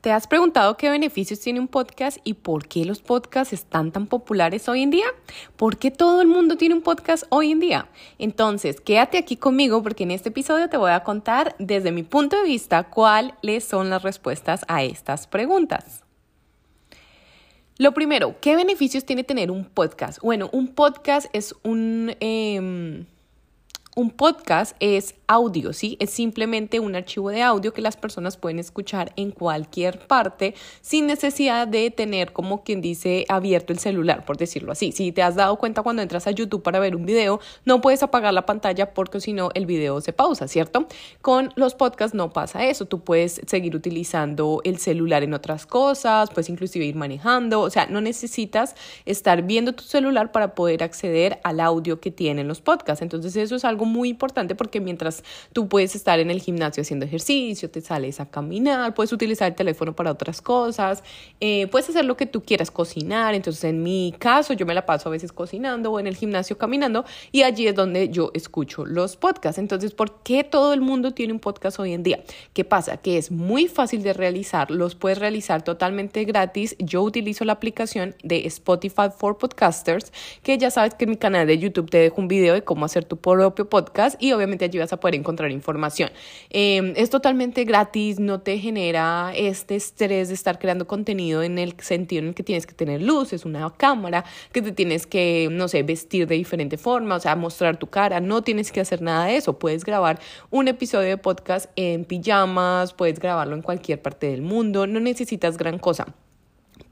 ¿Te has preguntado qué beneficios tiene un podcast y por qué los podcasts están tan populares hoy en día? ¿Por qué todo el mundo tiene un podcast hoy en día? Entonces, quédate aquí conmigo porque en este episodio te voy a contar desde mi punto de vista cuáles son las respuestas a estas preguntas. Lo primero, ¿qué beneficios tiene tener un podcast? Bueno, un podcast es un... Em, un podcast es audio, ¿sí? Es simplemente un archivo de audio que las personas pueden escuchar en cualquier parte sin necesidad de tener, como quien dice, abierto el celular, por decirlo así. Si te has dado cuenta cuando entras a YouTube para ver un video, no puedes apagar la pantalla porque si no el video se pausa, ¿cierto? Con los podcasts no pasa eso. Tú puedes seguir utilizando el celular en otras cosas, puedes inclusive ir manejando, o sea, no necesitas estar viendo tu celular para poder acceder al audio que tienen los podcasts. Entonces eso es algo muy importante porque mientras tú puedes estar en el gimnasio haciendo ejercicio, te sales a caminar, puedes utilizar el teléfono para otras cosas, eh, puedes hacer lo que tú quieras, cocinar. Entonces, en mi caso, yo me la paso a veces cocinando o en el gimnasio caminando y allí es donde yo escucho los podcasts. Entonces, ¿por qué todo el mundo tiene un podcast hoy en día? ¿Qué pasa? Que es muy fácil de realizar, los puedes realizar totalmente gratis. Yo utilizo la aplicación de Spotify for Podcasters, que ya sabes que en mi canal de YouTube te dejo un video de cómo hacer tu propio podcast podcast y obviamente allí vas a poder encontrar información. Em, es totalmente gratis, no te genera este estrés de estar creando contenido en el sentido en el que tienes que tener luces, una cámara, que te tienes que, no sé, vestir de diferente forma, o sea, mostrar tu cara, no tienes que hacer nada de eso, puedes grabar un episodio de podcast en pijamas, puedes grabarlo en cualquier parte del mundo, no necesitas gran cosa.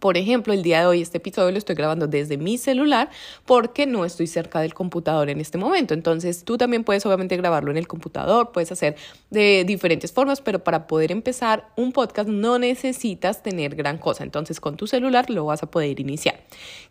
Por ejemplo, el día de hoy este episodio lo estoy grabando desde mi celular porque no estoy cerca del computador en este momento. Entonces tú también puedes obviamente grabarlo en el computador, puedes hacer de diferentes formas, pero para poder empezar un podcast no necesitas tener gran cosa. Entonces con tu celular lo vas a poder iniciar.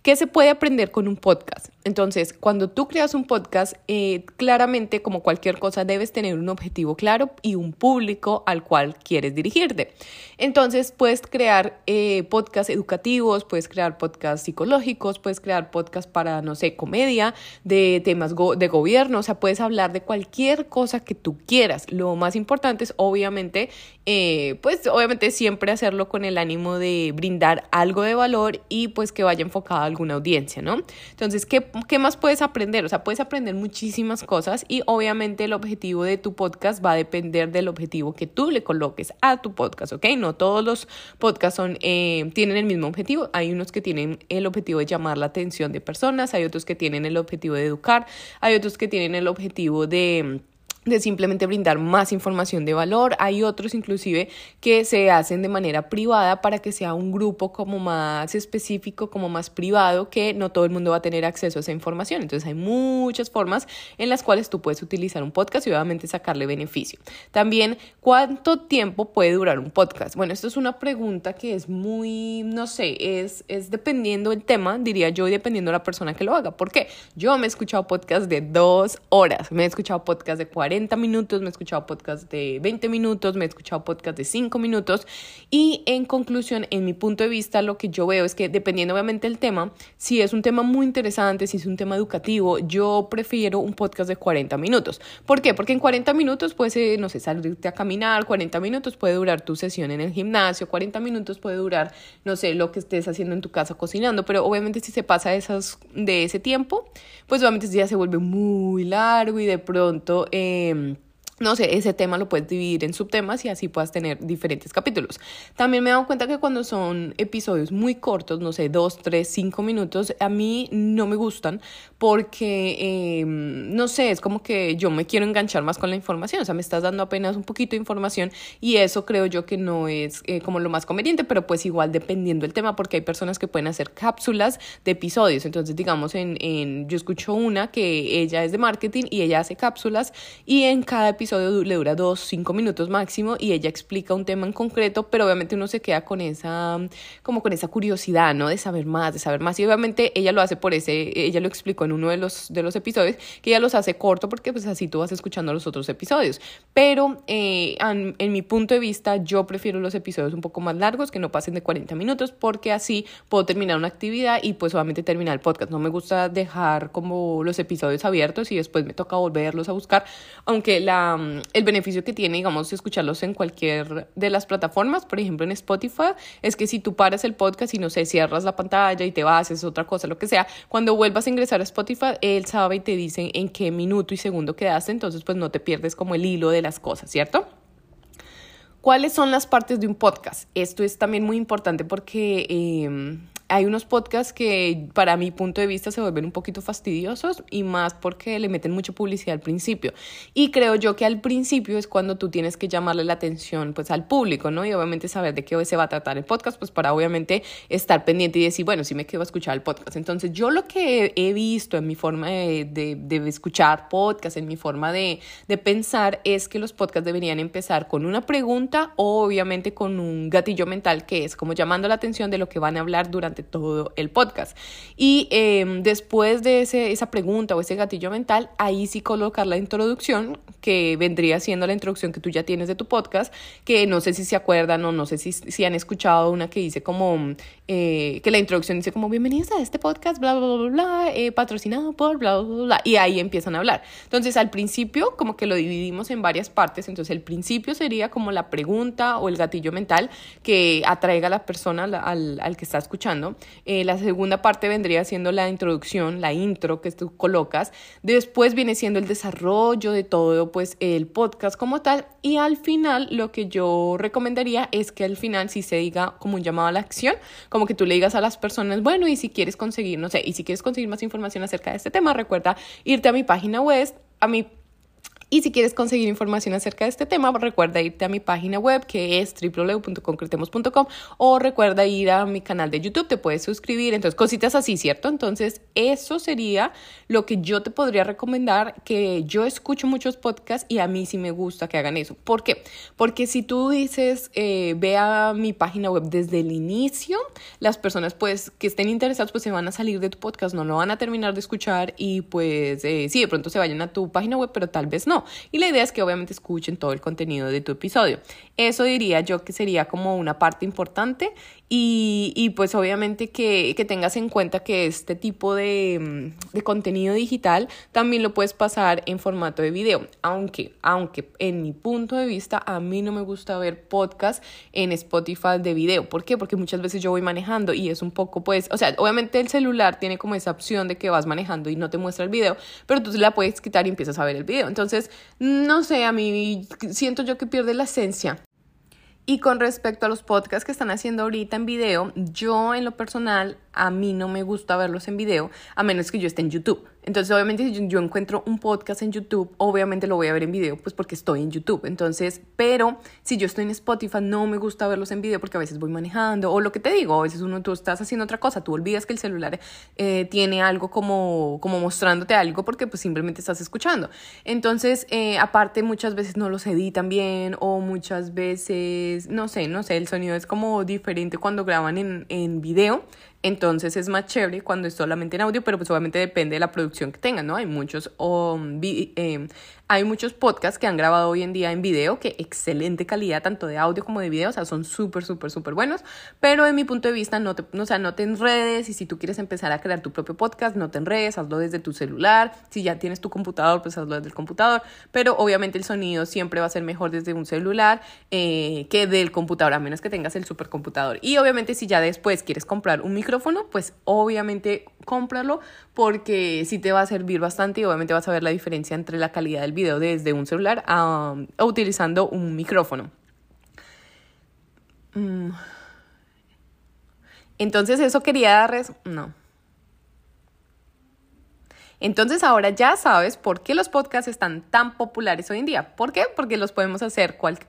¿Qué se puede aprender con un podcast? Entonces, cuando tú creas un podcast, eh, claramente, como cualquier cosa, debes tener un objetivo claro y un público al cual quieres dirigirte. Entonces, puedes crear eh, podcasts educativos, puedes crear podcasts psicológicos, puedes crear podcasts para, no sé, comedia, de temas de gobierno, o sea, puedes hablar de cualquier cosa que tú quieras. Lo más importante es, obviamente, eh, pues, obviamente siempre hacerlo con el ánimo de brindar algo de valor y pues que vaya enfocado a alguna audiencia, ¿no? Entonces, ¿qué ¿qué más puedes aprender? O sea, puedes aprender muchísimas cosas y obviamente el objetivo de tu podcast va a depender del objetivo que tú le coloques a tu podcast, ¿ok? No todos los podcasts son, eh, tienen el mismo objetivo. Hay unos que tienen el objetivo de llamar la atención de personas, hay otros que tienen el objetivo de educar, hay otros que tienen el objetivo de de simplemente brindar más información de valor. Hay otros inclusive que se hacen de manera privada para que sea un grupo como más específico, como más privado, que no todo el mundo va a tener acceso a esa información. Entonces hay muchas formas en las cuales tú puedes utilizar un podcast y obviamente sacarle beneficio. También, ¿cuánto tiempo puede durar un podcast? Bueno, esto es una pregunta que es muy, no sé, es, es dependiendo del tema, diría yo, y dependiendo de la persona que lo haga. ¿Por qué? Yo me he escuchado podcast de dos horas, me he escuchado podcast de 40 minutos, me he escuchado podcast de 20 minutos, me he escuchado podcast de 5 minutos y en conclusión, en mi punto de vista, lo que yo veo es que dependiendo obviamente del tema, si es un tema muy interesante, si es un tema educativo, yo prefiero un podcast de 40 minutos. ¿Por qué? Porque en 40 minutos puedes, eh, no sé, salirte a caminar, 40 minutos puede durar tu sesión en el gimnasio, 40 minutos puede durar, no sé, lo que estés haciendo en tu casa cocinando, pero obviamente si se pasa esas, de ese tiempo, pues obviamente ya se vuelve muy largo y de pronto... Eh, eh, no sé, ese tema lo puedes dividir en subtemas y así puedas tener diferentes capítulos. También me he dado cuenta que cuando son episodios muy cortos, no sé, dos, tres, cinco minutos, a mí no me gustan porque, em, no sé, es como que yo me quiero enganchar más con la información, o sea, me estás dando apenas un poquito de información y eso creo yo que no es eh, como lo más conveniente, pero pues igual dependiendo del tema, porque hay personas que pueden hacer cápsulas de episodios. Entonces, digamos, en, en yo escucho una que ella es de marketing y ella hace cápsulas y en cada episodio episodio le dura dos, cinco minutos máximo y ella explica un tema en concreto, pero obviamente uno se queda con esa, como con esa curiosidad, ¿no? De saber más, de saber más. Y obviamente ella lo hace por ese, ella lo explicó en uno de los, de los episodios, que ella los hace corto porque pues así tú vas escuchando los otros episodios. Pero eh, en, en mi punto de vista, yo prefiero los episodios un poco más largos, que no pasen de 40 minutos, porque así puedo terminar una actividad y pues obviamente terminar el podcast. No me gusta dejar como los episodios abiertos y después me toca volverlos a buscar, aunque la el beneficio que tiene, digamos, escucharlos en cualquier de las plataformas, por ejemplo en Spotify, es que si tú paras el podcast y no sé, cierras la pantalla y te vas, es otra cosa, lo que sea, cuando vuelvas a ingresar a Spotify, él sabe y te dice en qué minuto y segundo quedaste, entonces pues no te pierdes como el hilo de las cosas, ¿cierto? ¿Cuáles son las partes de un podcast? Esto es también muy importante porque eh, hay unos podcasts que para mi punto de vista se vuelven un poquito fastidiosos y más porque le meten mucha publicidad al principio. Y creo yo que al principio es cuando tú tienes que llamarle la atención pues al público, ¿no? Y obviamente saber de qué se va a tratar el podcast, pues para obviamente estar pendiente y decir, bueno, sí me quedo a escuchar el podcast. Entonces yo lo que he visto en mi forma de, de, de escuchar podcast, en mi forma de, de pensar, es que los podcasts deberían empezar con una pregunta o obviamente con un gatillo mental que es como llamando la atención de lo que van a hablar durante todo el podcast. Y em, después de ese, esa pregunta o ese gatillo mental, ahí sí colocar la introducción, que vendría siendo la introducción que tú ya tienes de tu podcast, que no sé si se acuerdan o no sé si, si han escuchado una que dice como, eh, que la introducción dice como, bienvenidos a este podcast, bla, bla, bla, bla, eh, patrocinado por, bla, bla, bla, y ahí empiezan a hablar. Entonces, al principio, como que lo dividimos en varias partes, entonces el principio sería como la pregunta o el gatillo mental que atraiga a la persona al, al que está escuchando. Eh, la segunda parte vendría siendo la introducción, la intro que tú colocas. Después viene siendo el desarrollo de todo, pues el podcast como tal. Y al final lo que yo recomendaría es que al final sí se diga como un llamado a la acción, como que tú le digas a las personas, bueno, y si quieres conseguir, no sé, y si quieres conseguir más información acerca de este tema, recuerda irte a mi página web, a mi y si quieres conseguir información acerca de este tema, recuerda irte a mi página web que es www.concretemos.com o recuerda ir a mi canal de YouTube, te puedes suscribir, entonces cositas así, ¿cierto? Entonces eso sería lo que yo te podría recomendar, que yo escucho muchos podcasts y a mí sí me gusta que hagan eso. ¿Por qué? Porque si tú dices, eh, ve a mi página web desde el inicio, las personas pues que estén interesadas pues se van a salir de tu podcast, no lo van a terminar de escuchar y pues eh, sí, de pronto se vayan a tu página web, pero tal vez no. Y la idea es que obviamente escuchen todo el contenido de tu episodio. Eso diría yo que sería como una parte importante y, pues obviamente que, que, tengas en cuenta que este tipo de, de, contenido digital también lo puedes pasar en formato de video, aunque, aunque en mi punto de vista a mí no me gusta ver podcast en Spotify de video. ¿Por qué? Porque muchas veces yo voy manejando y es un poco pues, o sea, obviamente el celular tiene como esa opción de que vas manejando y no te muestra el video, pero tú la puedes quitar y empiezas a ver el video. Entonces, no sé, a mí siento yo que pierde la esencia y con respecto a los podcasts que están haciendo ahorita en video, yo en lo personal, a mí no me gusta verlos en video, a menos que yo esté en YouTube. Entonces, obviamente, si yo encuentro un podcast en YouTube, obviamente lo voy a ver en video, pues porque estoy en YouTube. Entonces, pero si yo estoy en Spotify, no me gusta verlos en video porque a veces voy manejando o lo que te digo, a veces uno, tú estás haciendo otra cosa, tú olvidas que el celular eh, tiene algo como, como mostrándote algo porque pues simplemente estás escuchando. Entonces, eh, aparte, muchas veces no los editan bien o muchas veces, no sé, no sé, el sonido es como diferente cuando graban en, en video. Entonces es más chévere cuando es solamente en audio, pero pues obviamente depende de la producción que tengan, ¿no? Hay muchos um, eh, hay muchos podcasts que han grabado hoy en día en video, que excelente calidad, tanto de audio como de video, o sea, son súper, súper, súper buenos, pero en mi punto de vista, no te, o sea, no te enredes y si tú quieres empezar a crear tu propio podcast, no te enredes, hazlo desde tu celular, si ya tienes tu computador, pues hazlo desde el computador, pero obviamente el sonido siempre va a ser mejor desde un celular eh, que del computador, a menos que tengas el supercomputador. Y obviamente si ya después quieres comprar un micrófono, pues obviamente cómpralo porque sí te va a servir bastante y obviamente vas a ver la diferencia entre la calidad del video desde un celular a, utilizando un micrófono. Mm. Entonces eso quería darles... No. Entonces ahora ya sabes por qué los podcasts están tan populares hoy en día. ¿Por qué? Porque los podemos hacer cual,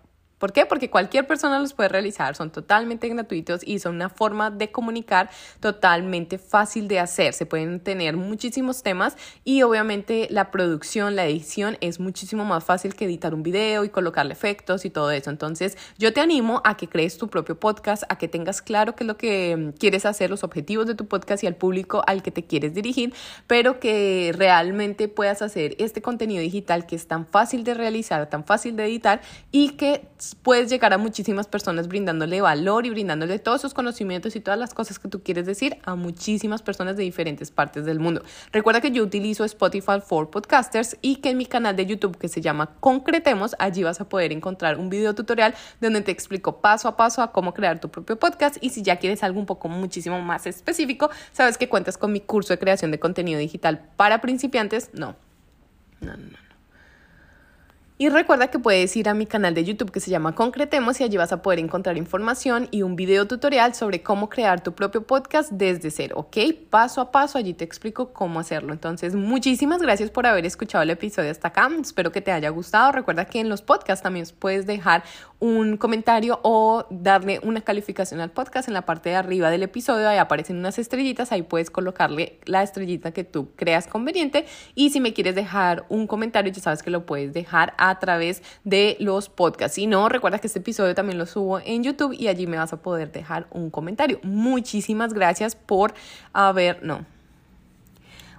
¿Por qué? Porque cualquier persona los puede realizar, son totalmente gratuitos y son una forma de comunicar totalmente fácil de hacer. Se pueden tener muchísimos temas y obviamente la producción, la edición es muchísimo más fácil que editar un video y colocarle efectos y todo eso. Entonces yo te animo a que crees tu propio podcast, a que tengas claro qué es lo que mm, quieres hacer, los objetivos de tu podcast y al público al que te quieres dirigir, pero que realmente puedas hacer este contenido digital que es tan fácil de realizar, tan fácil de editar y que puedes llegar a muchísimas personas brindándole valor y brindándole todos sus conocimientos y todas las cosas que tú quieres decir a muchísimas personas de diferentes partes del mundo. Recuerda que yo utilizo Spotify for Podcasters y que en mi canal de YouTube que se llama Concretemos, allí vas a poder encontrar un video tutorial donde te explico paso a paso a cómo crear tu propio podcast y si ya quieres algo un poco muchísimo más específico, sabes que cuentas con mi curso de creación de contenido digital para principiantes. No, no, no. Y recuerda que puedes ir a mi canal de YouTube que se llama Concretemos y allí vas a poder encontrar información y un video tutorial sobre cómo crear tu propio podcast desde cero, ¿ok? Paso a paso, allí te explico cómo hacerlo. Entonces, muchísimas gracias por haber escuchado el episodio hasta acá. Espero que te haya gustado. Recuerda que en los podcasts también puedes dejar un comentario o darle una calificación al podcast en la parte de arriba del episodio. Ahí aparecen unas estrellitas, ahí puedes colocarle la estrellita que tú creas conveniente. Y si me quieres dejar un comentario, ya sabes que lo puedes dejar a través de los podcasts. Si no, recuerda que este episodio también lo subo en YouTube y allí me vas a poder dejar un comentario. Muchísimas gracias por haber, no,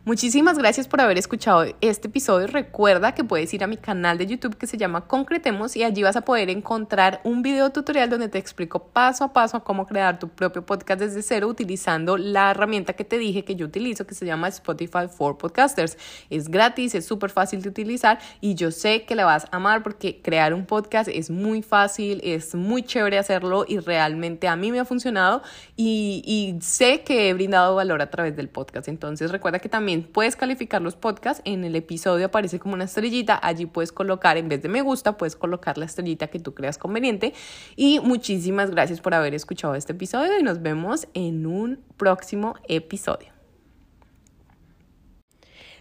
Muchísimas gracias por haber escuchado este episodio. Recuerda que puedes ir a mi canal de YouTube que se llama Concretemos y allí vas a poder encontrar un video tutorial donde te explico paso a paso cómo crear tu propio podcast desde cero utilizando la herramienta que te dije que yo utilizo que se llama Spotify for Podcasters. Es gratis, es súper fácil de utilizar y yo sé que la vas a amar porque crear un podcast es muy fácil, es muy chévere hacerlo y realmente a mí me ha funcionado y, y sé que he brindado valor a través del podcast. Entonces recuerda que puedes calificar los podcasts. En el episodio aparece como una estrellita. Allí puedes colocar, en vez de me gusta, puedes colocar la estrellita que tú creas conveniente. Y muchísimas gracias por haber escuchado este episodio y nos vemos en un próximo episodio.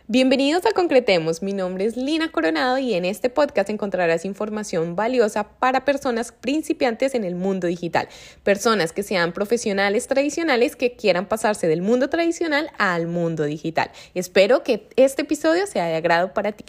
Bienvenidos a Concretemos, mi nombre es Lina Coronado y en este podcast encontrarás información valiosa para personas principiantes en el mundo digital, personas que sean profesionales tradicionales que quieran pasarse del mundo tradicional al mundo digital. Espero que este episodio sea de agrado para ti.